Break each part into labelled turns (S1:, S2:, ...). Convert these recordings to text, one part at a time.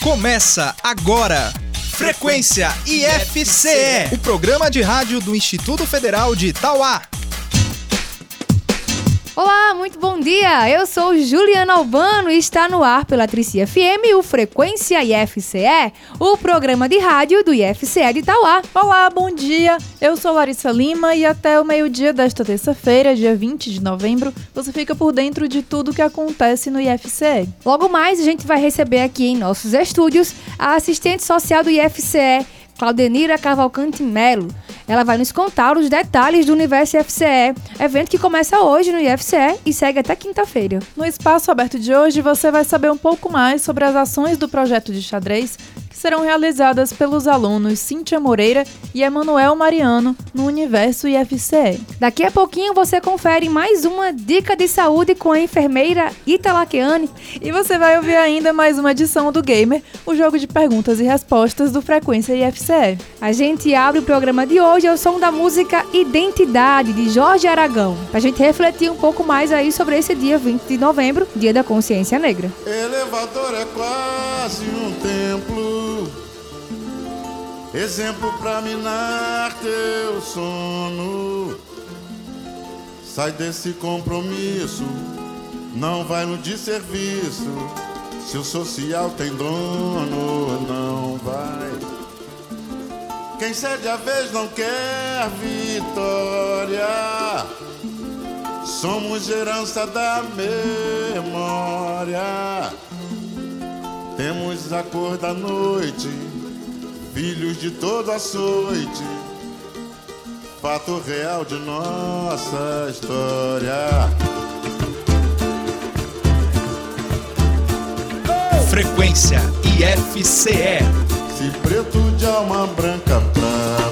S1: Começa agora. Frequência IFCE, o programa de rádio do Instituto Federal de Itauá.
S2: Olá, muito bom dia! Eu sou Juliana Albano e está no ar pela Trici FM o Frequência IFCE, o programa de rádio do IFCE de Itauá.
S3: Olá, bom dia! Eu sou Larissa Lima e até o meio-dia desta terça-feira, dia 20 de novembro, você fica por dentro de tudo que acontece no IFCE.
S2: Logo mais, a gente vai receber aqui em nossos estúdios a assistente social do IFCE, Claudenira Cavalcante Melo. Ela vai nos contar os detalhes do Universo IFCE, evento que começa hoje no IFCE e segue até quinta-feira.
S3: No espaço aberto de hoje, você vai saber um pouco mais sobre as ações do projeto de xadrez serão realizadas pelos alunos Cíntia Moreira e Emanuel Mariano no Universo IFCE.
S2: Daqui a pouquinho você confere mais uma dica de saúde com a enfermeira Italaqueane.
S3: E você vai ouvir ainda mais uma edição do Gamer, o jogo de perguntas e respostas do Frequência IFCE.
S2: A gente abre o programa de hoje ao som da música Identidade, de Jorge Aragão, para a gente refletir um pouco mais aí sobre esse dia 20 de novembro, Dia da Consciência Negra.
S4: Elevador é quase um templo exemplo pra minar teu sono. Sai desse compromisso, não vai no desserviço. Se o social tem dono, não vai. Quem cede a vez não quer vitória. Somos herança da memória. Temos a cor da noite filhos de todo açoite, fato real de nossa história.
S1: Frequência IFCE.
S4: Preto de alma branca pra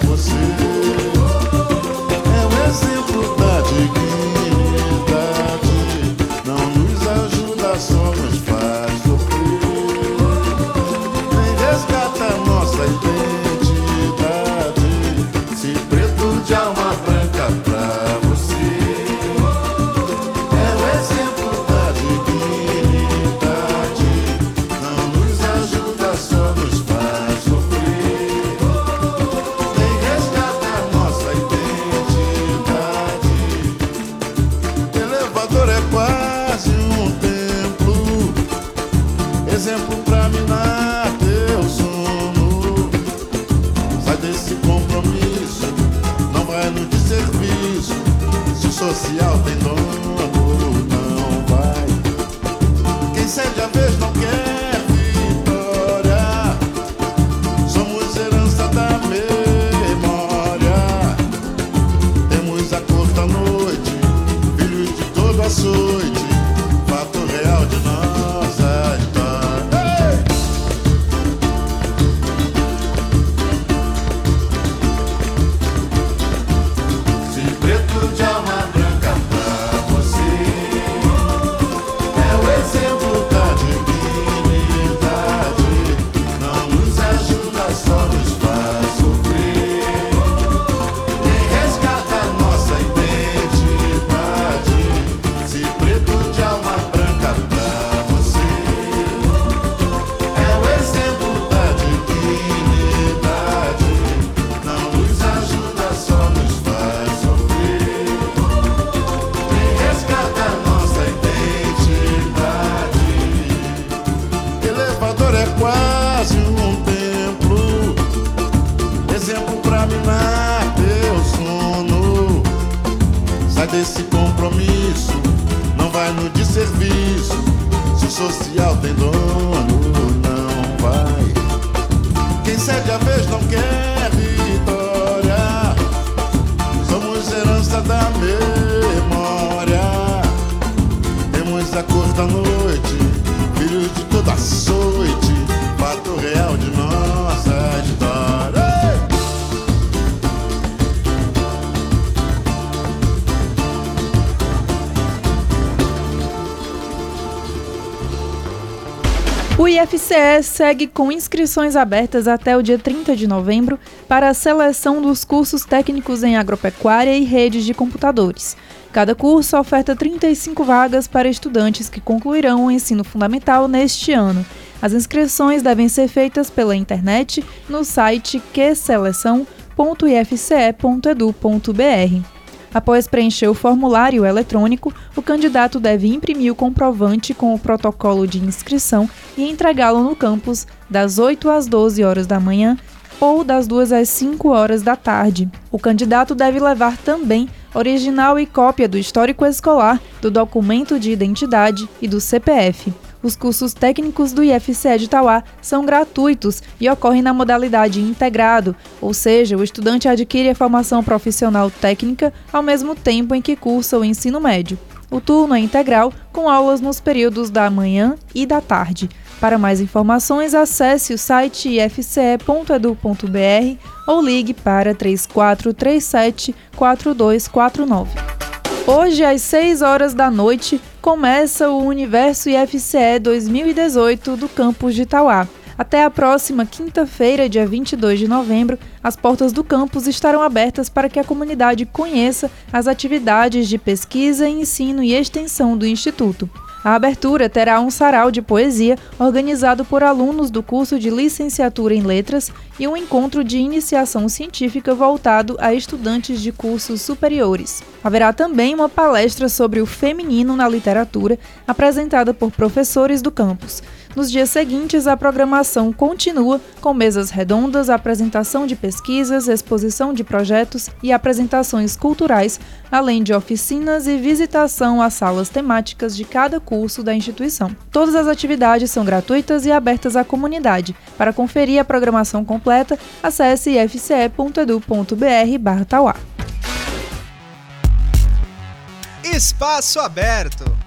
S4: grande a ver. é quase um templo. Exemplo pra mimar teu sono. Sai desse compromisso Não vai no desserviço. Se o social tem dono, não vai. Quem cede a vez não quer vitória. Somos herança da memória. Temos a cor da noite Filhos de toda sorte
S3: IFCE segue com inscrições abertas até o dia 30 de novembro para a seleção dos cursos técnicos em agropecuária e redes de computadores. Cada curso oferta 35 vagas para estudantes que concluirão o ensino fundamental neste ano. As inscrições devem ser feitas pela internet no site qseleção.ifce.edu.br. Após preencher o formulário eletrônico, o candidato deve imprimir o comprovante com o protocolo de inscrição e entregá-lo no campus das 8 às 12 horas da manhã ou das 2 às 5 horas da tarde. O candidato deve levar também original e cópia do histórico escolar, do documento de identidade e do CPF. Os cursos técnicos do IFCE de Tauá são gratuitos e ocorrem na modalidade integrado, ou seja, o estudante adquire a formação profissional técnica ao mesmo tempo em que cursa o ensino médio. O turno é integral, com aulas nos períodos da manhã e da tarde. Para mais informações, acesse o site ifce.edu.br ou ligue para 3437 4249. Hoje, às 6 horas da noite, começa o Universo IFCE 2018 do campus de Itauá. Até a próxima quinta-feira, dia 22 de novembro, as portas do campus estarão abertas para que a comunidade conheça as atividades de pesquisa, ensino e extensão do Instituto. A abertura terá um sarau de poesia organizado por alunos do curso de licenciatura em letras e um encontro de iniciação científica voltado a estudantes de cursos superiores. Haverá também uma palestra sobre o feminino na literatura, apresentada por professores do campus. Nos dias seguintes, a programação continua com mesas redondas, apresentação de pesquisas, exposição de projetos e apresentações culturais, além de oficinas e visitação às salas temáticas de cada curso da instituição. Todas as atividades são gratuitas e abertas à comunidade. Para conferir a programação completa, acesse ifce.edu.br/tauá.
S1: Espaço aberto.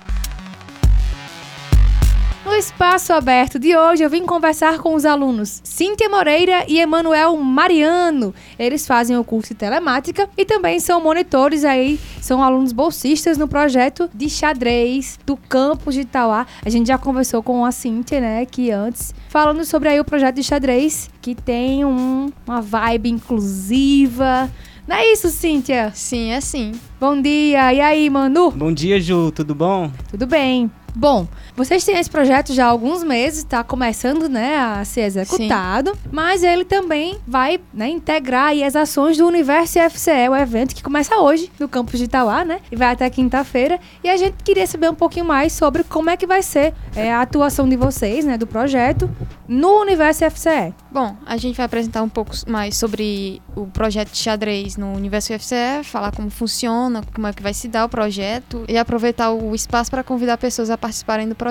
S2: No espaço aberto de hoje, eu vim conversar com os alunos Cíntia Moreira e Emanuel Mariano. Eles fazem o curso de telemática e também são monitores aí, são alunos bolsistas no projeto de xadrez do campus de Itauá. A gente já conversou com a Cíntia, né, que antes, falando sobre aí o projeto de xadrez, que tem um, uma vibe inclusiva. Não é isso, Cíntia?
S5: Sim, é sim.
S2: Bom dia. E aí, Manu?
S6: Bom dia, Ju, tudo bom?
S2: Tudo bem. Bom, vocês têm esse projeto já há alguns meses, está começando né, a ser executado, Sim. mas ele também vai né, integrar as ações do Universo FCE, o evento que começa hoje no campus de Itauá, né? E vai até quinta-feira. E a gente queria saber um pouquinho mais sobre como é que vai ser é, a atuação de vocês, né, do projeto, no Universo FCE.
S5: Bom, a gente vai apresentar um pouco mais sobre o projeto de xadrez no Universo FCE, falar como funciona, como é que vai se dar o projeto e aproveitar o espaço para convidar pessoas a participarem do projeto.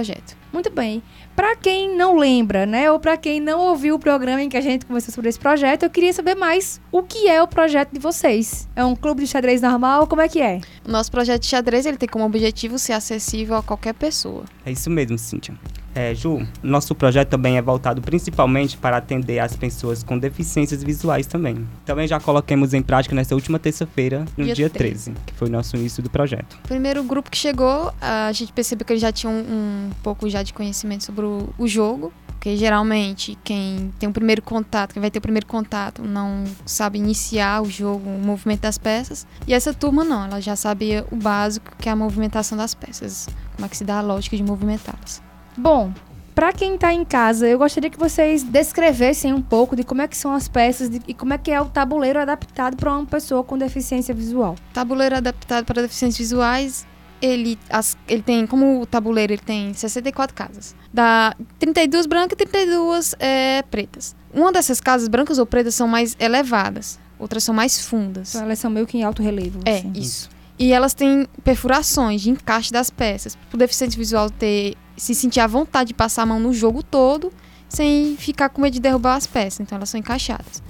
S2: Muito bem. Para quem não lembra, né, ou para quem não ouviu o programa em que a gente conversou sobre esse projeto, eu queria saber mais o que é o projeto de vocês. É um clube de xadrez normal? Como é que é?
S5: O nosso projeto de xadrez ele tem como objetivo ser acessível a qualquer pessoa.
S6: É isso mesmo, Cíntia. É, Ju, nosso projeto também é voltado principalmente para atender as pessoas com deficiências visuais também. Também já colocamos em prática nessa última terça-feira, no dia, dia 13, que foi o nosso início do projeto.
S5: Primeiro grupo que chegou, a gente percebeu que eles já tinham um, um pouco já de conhecimento sobre o, o jogo, porque geralmente quem tem o primeiro contato, quem vai ter o primeiro contato, não sabe iniciar o jogo, o movimento das peças. E essa turma não, ela já sabia o básico, que é a movimentação das peças, como é que se dá a lógica de movimentá-las.
S2: Bom, para quem está em casa, eu gostaria que vocês descrevessem um pouco de como é que são as peças de, e como é que é o tabuleiro adaptado para uma pessoa com deficiência visual.
S5: Tabuleiro adaptado para deficiências visuais, ele, as, ele tem, como o tabuleiro ele tem 64 casas. Dá 32 brancas e 32 é, pretas. Uma dessas casas, brancas ou pretas, são mais elevadas. Outras são mais fundas.
S2: Então elas são meio que em alto relevo.
S5: É, assim. isso. E elas têm perfurações de encaixe das peças. Para o deficiente visual ter se sentir à vontade de passar a mão no jogo todo, sem ficar com medo de derrubar as peças. Então elas são encaixadas.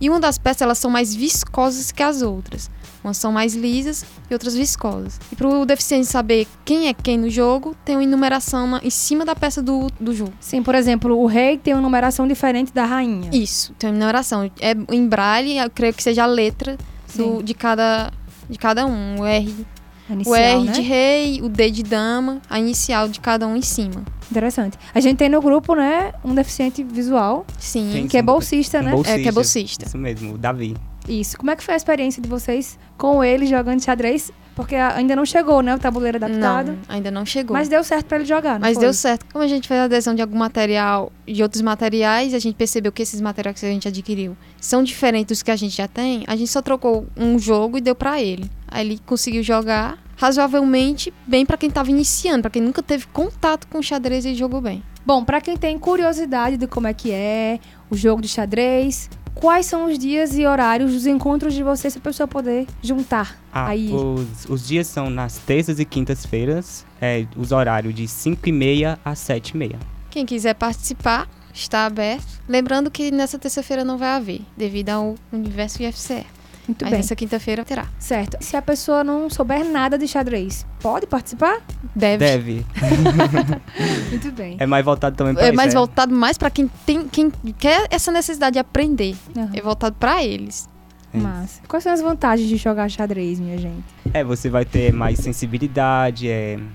S5: E uma das peças elas são mais viscosas que as outras. Umas são mais lisas e outras viscosas. E para o deficiente saber quem é quem no jogo, tem uma enumeração em cima da peça do, do jogo.
S2: Sim, por exemplo, o rei tem uma numeração diferente da rainha.
S5: Isso, tem uma numeração. É em braille, eu creio que seja a letra do, de, cada, de cada um. O R Inicial, o R né? de rei, o D de dama, a inicial de cada um em cima.
S2: Interessante. A gente tem no grupo, né, um deficiente visual.
S5: Sim.
S2: Que é bolsista, né?
S6: Bolsista,
S5: é, que é bolsista.
S6: Isso mesmo, o Davi.
S7: Isso. Como é que foi a experiência de vocês com ele jogando xadrez? Porque ainda não chegou, né? O tabuleiro adaptado.
S5: Não, ainda não chegou.
S7: Mas deu certo pra ele jogar,
S5: Mas
S7: foi?
S5: deu certo. Como a gente fez a adesão de algum material de outros materiais, a gente percebeu que esses materiais que a gente adquiriu são diferentes dos que a gente já tem. A gente só trocou um jogo e deu pra ele. Aí ele conseguiu jogar razoavelmente bem pra quem tava iniciando, pra quem nunca teve contato com xadrez e jogou bem.
S7: Bom, pra quem tem curiosidade de como é que é o jogo de xadrez, quais são os dias e horários dos encontros de vocês pra pessoa poder juntar
S6: Ah,
S7: aí?
S6: os, os dias são nas terças e quintas-feiras, é, os horários de 5 e meia a 7 e meia.
S5: Quem quiser participar, está aberto. Lembrando que nessa terça-feira não vai haver, devido ao universo IFCE.
S7: Muito
S5: Mas
S7: bem.
S5: nessa quinta-feira terá.
S7: Certo. Se a pessoa não souber nada de xadrez, pode participar?
S5: Deve.
S6: Deve.
S7: Muito bem.
S6: É mais voltado também para
S5: É mais voltado mais pra quem tem, quem quer essa necessidade de aprender.
S7: Aham.
S5: É voltado pra eles.
S7: Massa. Quais são as vantagens de jogar xadrez, minha gente?
S6: É, você vai ter mais sensibilidade, é,
S5: Mas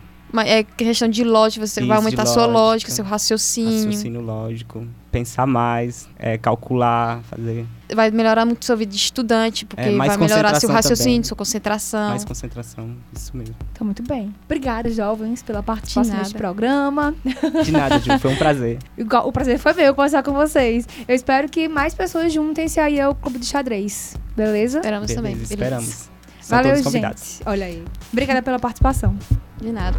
S5: é questão de lógica, você vai
S6: Isso, de
S5: aumentar sua
S6: lógica.
S5: lógica, seu raciocínio.
S6: raciocínio lógico, pensar mais, é, calcular, fazer
S5: Vai melhorar muito sua vida de estudante, porque
S6: É,
S5: vai melhorar seu raciocínio,
S6: também.
S5: sua concentração.
S6: mais concentração. Isso mesmo.
S7: Então, muito bem. Obrigada, jovens, pela participação
S5: nada.
S7: neste programa.
S6: De nada, Ju, foi um prazer.
S7: O prazer foi meu conversar com vocês. Eu espero que mais pessoas juntem-se aí ao Clube de Xadrez. Beleza?
S5: Esperamos
S6: Beleza,
S5: também. Beleza.
S6: esperamos. São
S7: Valeu,
S6: todos convidados.
S7: gente. Olha aí. Obrigada pela participação.
S5: De nada.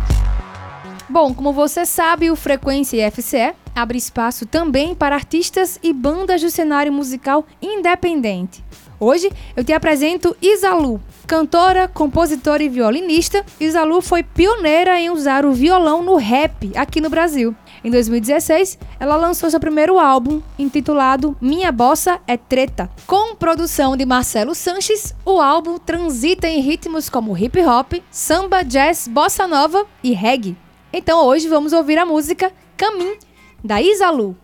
S7: Bom, como você sabe, o Frequência IFCE abre espaço também para artistas e bandas do cenário musical independente. Hoje eu te apresento Isalu, cantora, compositora e violinista. Isalu foi pioneira em usar o violão no rap aqui no Brasil. Em 2016, ela lançou seu primeiro álbum, intitulado Minha Bossa é Treta. Com produção de Marcelo Sanches, o álbum transita em ritmos como hip hop, samba, jazz, bossa nova e reggae. Então hoje vamos ouvir a música Camin, da Isalu.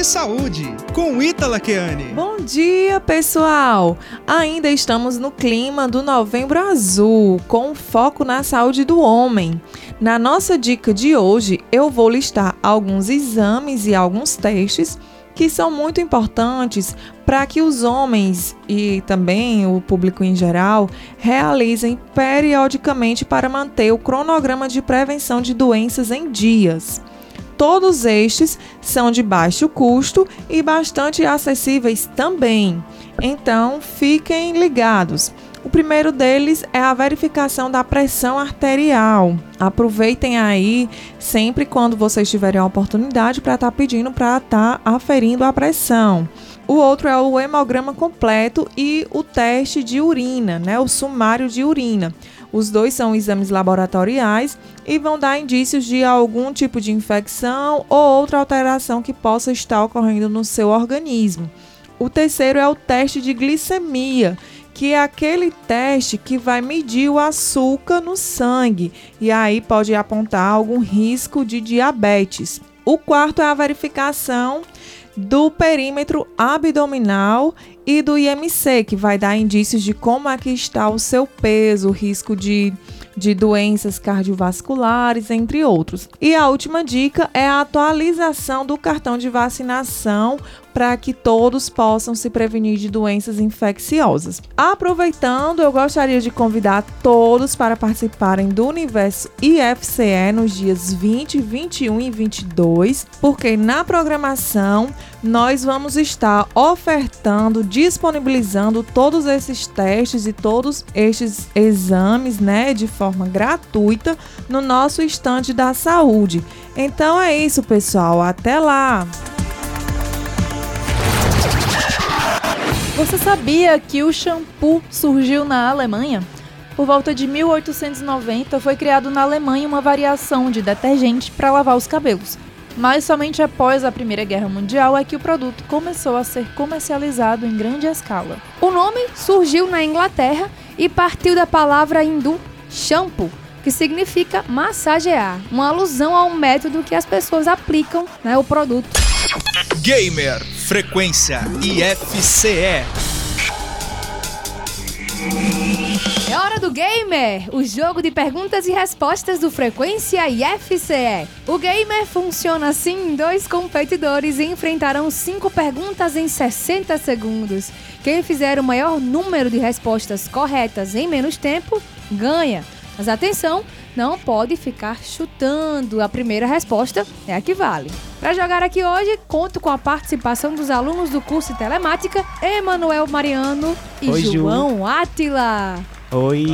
S1: De saúde com Ítala Keane.
S8: Bom dia, pessoal! Ainda estamos no clima do Novembro Azul, com foco na saúde do homem. Na nossa dica de hoje, eu vou listar alguns exames e alguns testes que são muito importantes para que os homens e também o público em geral realizem periodicamente para manter o cronograma de prevenção de doenças em dias. Todos estes são de baixo custo e bastante acessíveis também. Então, fiquem ligados. O primeiro deles é a verificação da pressão arterial. Aproveitem aí sempre quando vocês tiverem a oportunidade para estar tá pedindo para estar tá aferindo a pressão. O outro é o hemograma completo e o teste de urina, né, o sumário de urina. Os dois são exames laboratoriais e vão dar indícios de algum tipo de infecção ou outra alteração que possa estar ocorrendo no seu organismo. O terceiro é o teste de glicemia, que é aquele teste que vai medir o açúcar no sangue e aí pode apontar algum risco de diabetes. O quarto é a verificação do perímetro abdominal e do IMC, que vai dar indícios de como é que está o seu peso, o risco de, de doenças cardiovasculares, entre outros. E a última dica é a atualização do cartão de vacinação para que todos possam se prevenir de doenças infecciosas. Aproveitando, eu gostaria de convidar todos para participarem do Universo IFCE nos dias 20, 21 e 22, porque na programação nós vamos estar ofertando, disponibilizando todos esses testes e todos estes exames, né, de forma gratuita no nosso estande da saúde. Então é isso, pessoal. Até lá!
S3: Você sabia que o shampoo surgiu na Alemanha? Por volta de 1890 foi criado na Alemanha uma variação de detergente para lavar os cabelos. Mas somente após a Primeira Guerra Mundial é que o produto começou a ser comercializado em grande escala.
S2: O nome surgiu na Inglaterra e partiu da palavra hindu shampoo, que significa massagear, uma alusão ao método que as pessoas aplicam né, o produto.
S1: Gamer Frequência IFCE.
S2: É hora do Gamer, o jogo de perguntas e respostas do Frequência IFCE. O Gamer funciona assim: dois competidores enfrentarão cinco perguntas em 60 segundos. Quem fizer o maior número de respostas corretas em menos tempo ganha. Mas atenção, não pode ficar chutando. A primeira resposta é a que vale. Para jogar aqui hoje, conto com a participação dos alunos do curso de telemática, Emanuel Mariano e
S6: Oi, Ju.
S2: João Átila.
S6: Oi.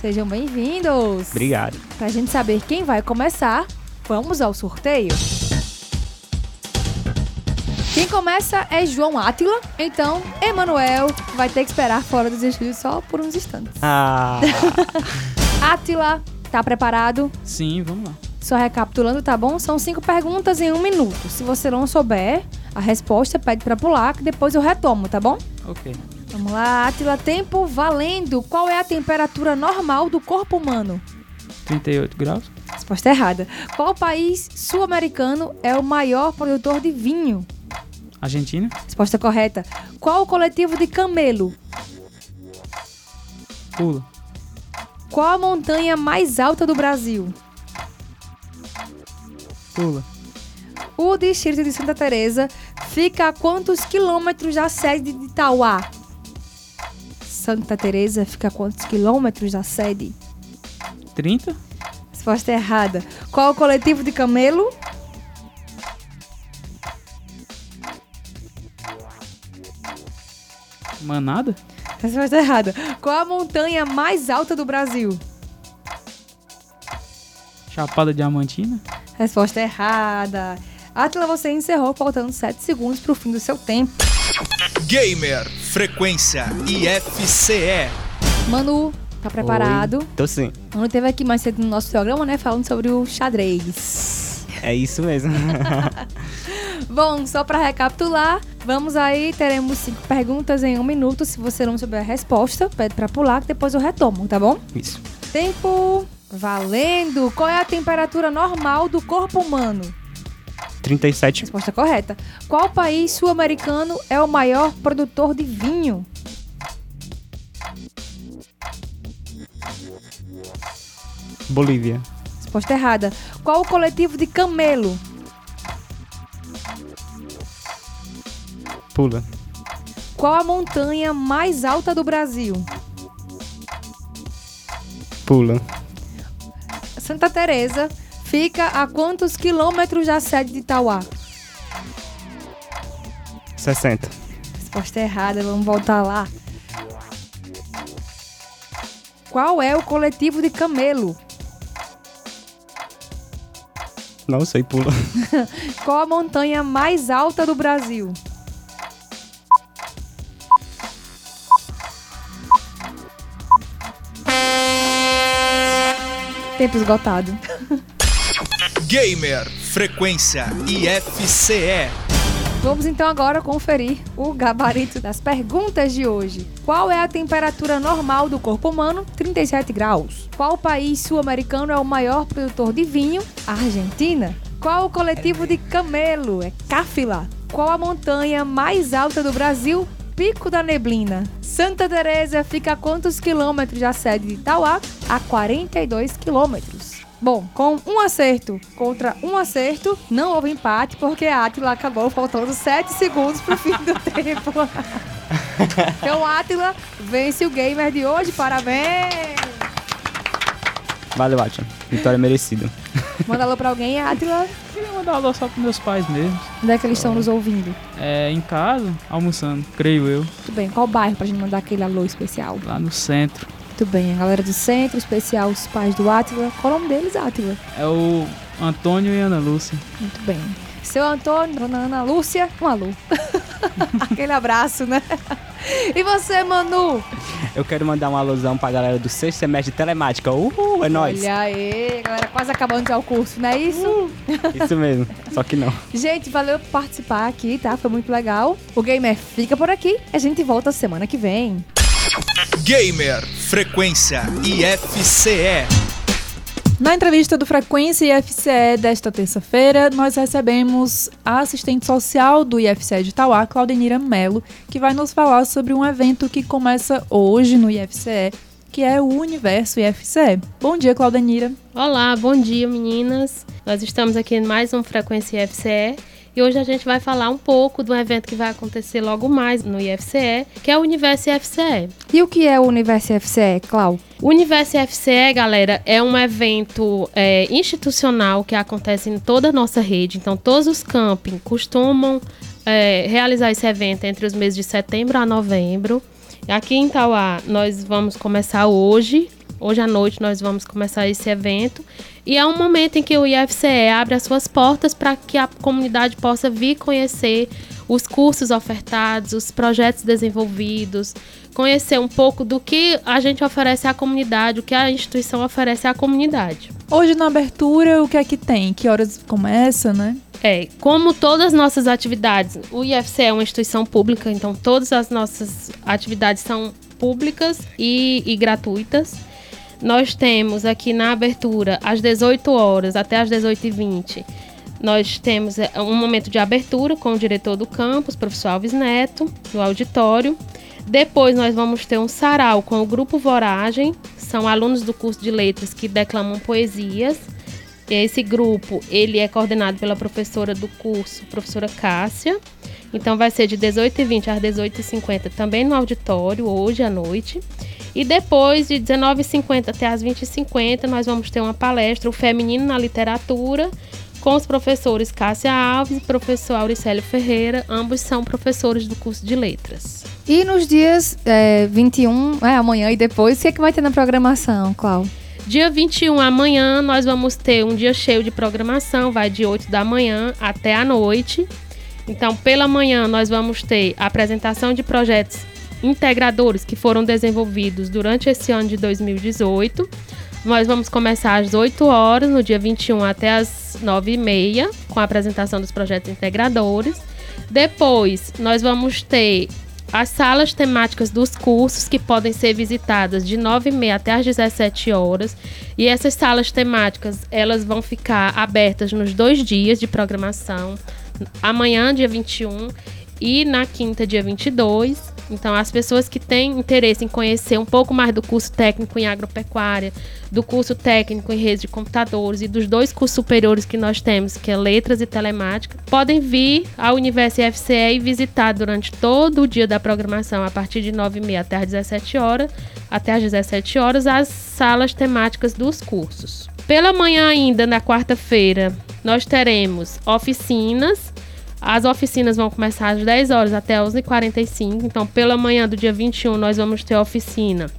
S2: Sejam bem-vindos.
S6: Obrigado.
S2: Pra gente saber quem vai começar, vamos ao sorteio. Quem começa é João Átila, então Emanuel vai ter que esperar fora dos estúdios só por uns instantes.
S6: Ah,
S2: Átila, tá preparado?
S9: Sim, vamos lá.
S2: Só recapitulando, tá bom? São cinco perguntas em um minuto. Se você não souber a resposta, pede pra pular, que depois eu retomo, tá bom?
S9: Ok.
S2: Vamos lá, Atila, tempo valendo. Qual é a temperatura normal do corpo humano?
S9: 38 graus.
S2: Resposta errada. Qual país sul-americano é o maior produtor de vinho?
S9: Argentina.
S2: Resposta correta. Qual o coletivo de camelo?
S9: Pula.
S2: Qual a montanha mais alta do Brasil?
S9: Pula.
S2: O distrito de Santa Teresa fica a quantos quilômetros da sede de Itauá? Santa Teresa fica a quantos quilômetros da sede?
S9: 30.
S2: Resposta errada. Qual o coletivo de camelo?
S9: Manada.
S2: Resposta errada. Qual a montanha mais alta do Brasil?
S9: Chapada Diamantina.
S2: Resposta errada. Atila, você encerrou faltando 7 segundos pro fim do seu tempo.
S1: Gamer Frequência IFCE.
S2: Manu, tá preparado?
S6: Oi. Tô sim.
S2: Manu teve aqui mais cedo no nosso programa, né? Falando sobre o xadrez.
S6: É isso mesmo.
S2: Bom, só pra recapitular, vamos aí, teremos cinco perguntas em um minuto. Se você não souber a resposta, pede pra pular, que depois eu retomo, tá bom?
S6: Isso.
S2: Tempo Valendo! Qual é a temperatura normal do corpo humano?
S6: 37.
S2: Resposta correta. Qual país sul-americano é o maior produtor de vinho?
S6: Bolívia.
S2: Resposta errada. Qual o coletivo de camelo?
S6: Pula.
S2: Qual a montanha mais alta do Brasil?
S6: Pula.
S2: Santa Teresa fica a quantos quilômetros da sede de Itauá?
S6: 60.
S2: Resposta errada, vamos voltar lá. Qual é o coletivo de camelo?
S6: Não sei, pula.
S2: Qual a montanha mais alta do Brasil? Tempo esgotado.
S1: Gamer Frequência IFCE.
S2: Vamos então agora conferir o gabarito das perguntas de hoje. Qual é a temperatura normal do corpo humano? 37 graus. Qual país sul-americano é o maior produtor de vinho? Argentina. Qual o coletivo de camelo? É Cáfila. Qual a montanha mais alta do Brasil? Pico da Neblina. Santa Teresa fica a quantos quilômetros da sede de Itauá? A 42 quilômetros. Bom, com um acerto contra um acerto, não houve empate, porque a Atila acabou faltando 7 segundos pro fim do tempo. então, Atila vence o gamer de hoje, parabéns!
S6: Valeu, Atila. Vitória merecida.
S2: Manda alô pra alguém, Atila.
S9: Queria mandar alô só pros meus pais mesmo.
S2: Onde é que eles estão nos ouvindo?
S9: É, em casa, almoçando, creio eu.
S2: Tudo bem, qual bairro pra gente mandar aquele alô especial?
S9: Lá no centro.
S2: Muito bem, a galera do centro, especial os pais do Atila. Qual o nome deles, Atila?
S9: É o Antônio e Ana Lúcia.
S2: Muito bem. Seu Antônio, dona Ana Lúcia, um alô. Aquele abraço, né? E você, Manu?
S6: Eu quero mandar uma alusão pra galera do sexto semestre de telemática. Uhul, é nóis.
S2: Olha aí, galera, quase acabando já o curso, não é isso?
S6: Isso mesmo, só que não.
S2: Gente, valeu por participar aqui, tá? Foi muito legal. O Gamer fica por aqui. A gente volta semana que vem.
S1: Gamer Frequência IFCE.
S3: Na entrevista do Frequência IFCE desta terça-feira, nós recebemos a assistente social do IFCE de Itauá, Claudenira Melo, que vai nos falar sobre um evento que começa hoje no IFCE, que é o Universo IFCE. Bom dia, Claudenira.
S10: Olá, bom dia meninas. Nós estamos aqui em mais um Frequência IFCE e hoje a gente vai falar um pouco do evento que vai acontecer logo mais no IFCE, que é o Universo IFCE.
S2: E o que é o Universo IFCE, Clau?
S10: O Universo IFCE, galera, é um evento é, institucional que acontece em toda a nossa rede. Então, todos os camping costumam é, realizar esse evento entre os meses de setembro a novembro. Aqui em Tauá, nós vamos começar hoje. Hoje à noite nós vamos começar esse evento. E é um momento em que o IFCE abre as suas portas para que a comunidade possa vir conhecer os cursos ofertados, os projetos desenvolvidos, conhecer um pouco do que a gente oferece à comunidade, o que a instituição oferece à comunidade.
S3: Hoje na abertura, o que é que tem? Que horas começa, né?
S10: É, como todas as nossas atividades, o IFCE é uma instituição pública, então todas as nossas atividades são públicas e, e gratuitas. Nós temos aqui na abertura, às 18 horas até às 18h20, nós temos é, um momento de abertura com o diretor do campus, professor Alves Neto, no auditório. Depois nós vamos ter um sarau com o grupo Voragem, são alunos do curso de letras que declamam poesias. Esse grupo, ele é coordenado pela professora do curso, professora Cássia. Então vai ser de 18h20 às 18h50 também no auditório, hoje à noite. E depois, de 19h50 até as 20h50, nós vamos ter uma palestra, o Feminino na Literatura, com os professores Cássia Alves e professor Auricélio Ferreira, ambos são professores do curso de Letras.
S2: E nos dias é, 21, é, amanhã e depois, o que é que vai ter na programação, Clau?
S10: Dia 21, amanhã, nós vamos ter um dia cheio de programação, vai de 8 da manhã até a noite. Então, pela manhã, nós vamos ter apresentação de projetos integradores que foram desenvolvidos durante esse ano de 2018. Nós vamos começar às 8 horas, no dia 21 até às 9h30, com a apresentação dos projetos integradores. Depois, nós vamos ter as salas temáticas dos cursos que podem ser visitadas de 9h30 até às 17 horas. E essas salas temáticas, elas vão ficar abertas nos dois dias de programação. Amanhã, dia 21, e na quinta, dia 22. Então, as pessoas que têm interesse em conhecer um pouco mais do curso técnico em agropecuária, do curso técnico em redes de computadores e dos dois cursos superiores que nós temos, que é Letras e Telemática, podem vir ao Universo IFCE e visitar durante todo o dia da programação, a partir de 9h30 até às 17 horas, até às 17 horas, as salas temáticas dos cursos. Pela manhã ainda, na quarta-feira, nós teremos oficinas as oficinas vão começar às 10 horas até 11h45. Então, pela manhã do dia 21, nós vamos ter oficina.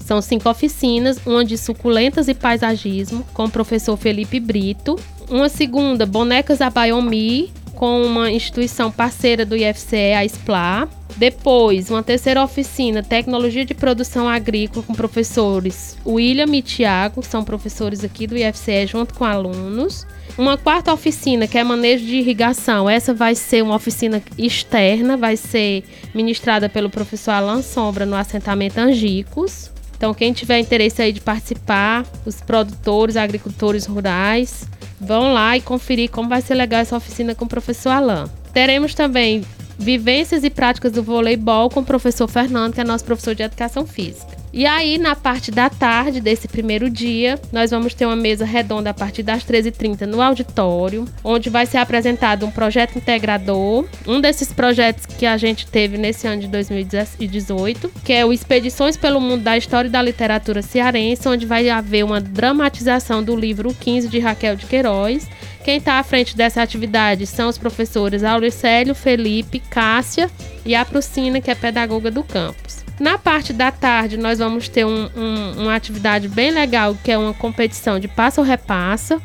S10: São cinco oficinas, uma de suculentas e paisagismo, com o professor Felipe Brito. Uma segunda, bonecas a Bayomi, com uma instituição parceira do IFCE, a SPLA. Depois, uma terceira oficina, Tecnologia de Produção Agrícola, com professores William e Tiago, são professores aqui do IFCE, junto com alunos. Uma quarta oficina, que é manejo de irrigação. Essa vai ser uma oficina externa, vai ser ministrada pelo professor Alan Sombra no assentamento Angicos. Então, quem tiver interesse aí de participar, os produtores, agricultores rurais, vão lá e conferir como vai ser legal essa oficina com o professor Alan. Teremos também vivências e práticas do voleibol com o professor Fernando, que é nosso professor de educação física. E aí, na parte da tarde desse primeiro dia, nós vamos ter uma mesa redonda a partir das 13h30 no auditório, onde vai ser apresentado um projeto integrador, um desses projetos que a gente teve nesse ano de 2018, que é o Expedições pelo Mundo da História e da Literatura Cearense, onde vai haver uma dramatização do livro 15 de Raquel de Queiroz. Quem está à frente dessa atividade são os professores Auricélio, Felipe, Cássia e a Prucina, que é pedagoga do campus. Na parte da tarde, nós vamos ter um, um, uma atividade bem legal, que é uma competição de passa ou repassa,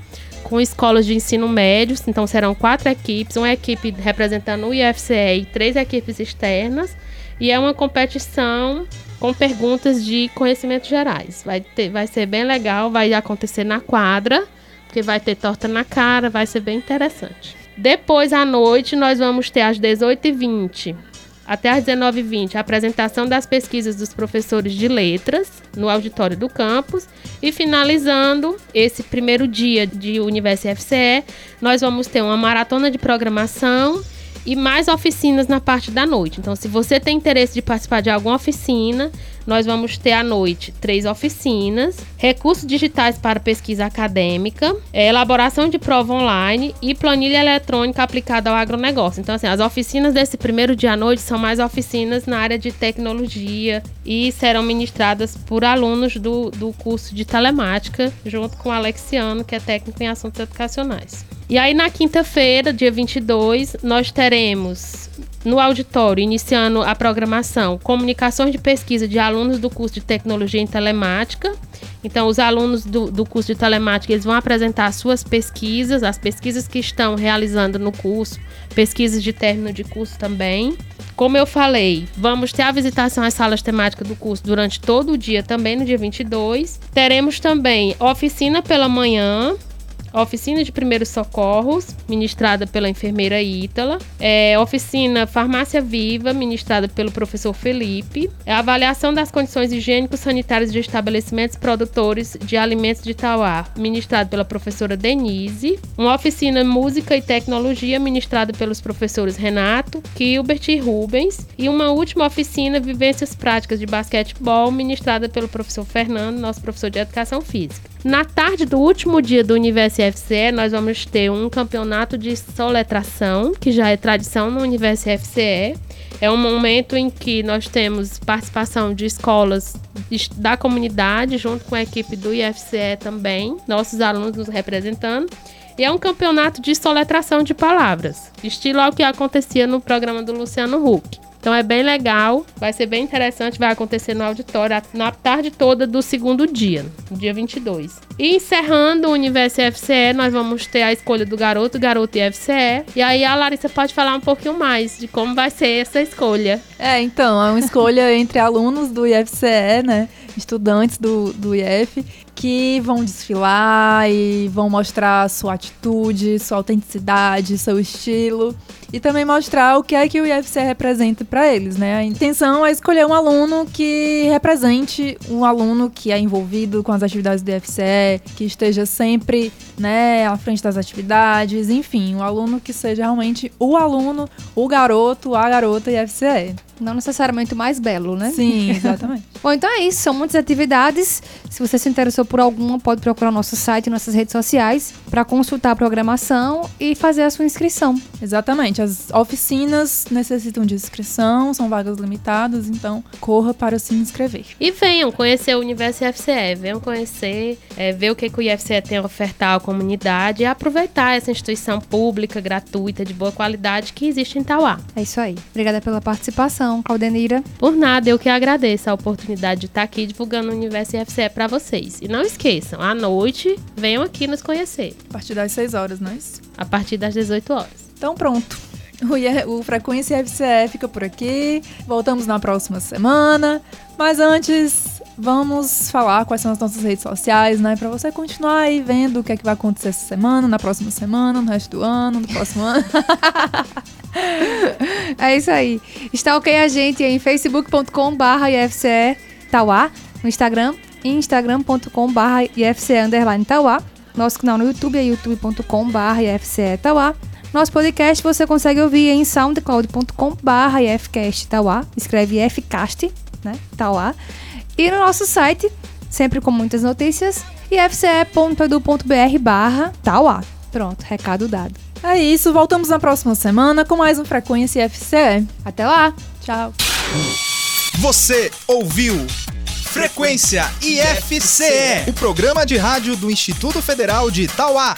S10: com escolas de ensino médio. Então, serão quatro equipes, uma equipe representando o IFCE e três equipes externas. E é uma competição com perguntas de conhecimentos gerais. Vai, ter, vai ser bem legal, vai acontecer na quadra, porque vai ter torta na cara, vai ser bem interessante. Depois, à noite, nós vamos ter às 18h20 até às 19h20, a apresentação das pesquisas dos professores de letras no auditório do campus. E finalizando esse primeiro dia de Universo FCE, nós vamos ter uma maratona de programação e mais oficinas na parte da noite. Então, se você tem interesse de participar de alguma oficina, nós vamos ter à noite três oficinas, recursos digitais para pesquisa acadêmica, é, elaboração de prova online e planilha eletrônica aplicada ao agronegócio. Então, assim, as oficinas desse primeiro dia à noite são mais oficinas na área de tecnologia e serão ministradas por alunos do, do curso de telemática, junto com o Alexiano, que é técnico em assuntos educacionais. E aí, na quinta-feira, dia 22, nós teremos no auditório, iniciando a programação, comunicações de pesquisa de alunos do curso de Tecnologia em Telemática. Então, os alunos do, do curso de Telemática eles vão apresentar suas pesquisas, as pesquisas que estão realizando no curso, pesquisas de término de curso também. Como eu falei, vamos ter a visitação às salas temáticas do curso durante todo o dia, também no dia 22. Teremos também oficina pela manhã, oficina de primeiros socorros, ministrada pela enfermeira Ítala, é, oficina Farmácia Viva, ministrada pelo professor Felipe, é, avaliação das condições higiênico-sanitárias de estabelecimentos produtores de alimentos de Tauá, ministrada pela professora Denise, uma oficina Música e Tecnologia, ministrada pelos professores Renato, Gilbert e Rubens, e uma última oficina Vivências Práticas de Basquetebol, ministrada pelo professor Fernando, nosso professor de Educação Física. Na tarde do último dia do Universo FCE, nós vamos ter um campeonato de soletração, que já é tradição no Universo FCE. É um momento em que nós temos participação de escolas da comunidade, junto com a equipe do IFCE também, nossos alunos nos representando. E é um campeonato de soletração de palavras, estilo ao que acontecia no programa do Luciano Huck. Então é bem legal, vai ser bem interessante, vai acontecer no auditório na tarde toda do segundo dia, dia 22. E encerrando o Universo FCE, nós vamos ter a escolha do garoto, garoto e FCE. E aí a Larissa pode falar um pouquinho mais de como vai ser essa escolha.
S3: É, então, é uma escolha entre alunos do IFCE, né? Estudantes do, do IF. que vão desfilar e vão mostrar sua atitude, sua autenticidade, seu estilo e também mostrar o que é que o IFCE representa para eles, né? A intenção é escolher um aluno que represente um aluno que é envolvido com as atividades do IFCE, que esteja sempre, né, à frente das atividades, enfim, um aluno que seja realmente o aluno, o garoto, a garota IFCE.
S2: Não necessariamente o mais belo, né?
S3: Sim, exatamente.
S2: Bom, então é isso. São muitas atividades. Se você se interessou por alguma, pode procurar nosso site e nossas redes sociais para consultar a programação e fazer a sua inscrição.
S3: Exatamente. As oficinas necessitam de inscrição, são vagas limitadas, então corra para se inscrever.
S10: E venham conhecer o Universo IFCE, venham conhecer, é, ver o que, que o IFCE tem a ofertar à comunidade e aproveitar essa instituição pública, gratuita, de boa qualidade que existe em Tauá.
S2: É isso aí. Obrigada pela participação, Claudenira.
S10: Por nada, eu que agradeço a oportunidade de estar aqui divulgando o Universo IFCE para vocês. E não esqueçam, à noite, venham aqui nos conhecer.
S3: A partir das 6 horas, não é isso?
S10: A partir das 18 horas.
S3: Então pronto. O Frequência FCE fica por aqui. Voltamos na próxima semana. Mas antes, vamos falar quais são as nossas redes sociais, né? Pra você continuar aí vendo o que é que vai acontecer essa semana, na próxima semana, no resto do ano, no próximo ano.
S2: é isso aí. Stalkeie a gente em facebook.com.br IFCE Tauá, no Instagram, instagram.com.br IFCE underline Tauá. Nosso canal no YouTube é youtube.com.br IFCE Tauá. Nosso podcast você consegue ouvir em soundcloud.com.br IFCast Tauá. Escreve Fcast, né? Tauá. E no nosso site, sempre com muitas notícias, ifce.edu.br barra Tauá. Pronto, recado dado.
S3: É isso, voltamos na próxima semana com mais um Frequência FCE.
S2: Até lá.
S3: Tchau.
S1: Você ouviu Frequência IFCE, o programa de rádio do Instituto Federal de Itauá.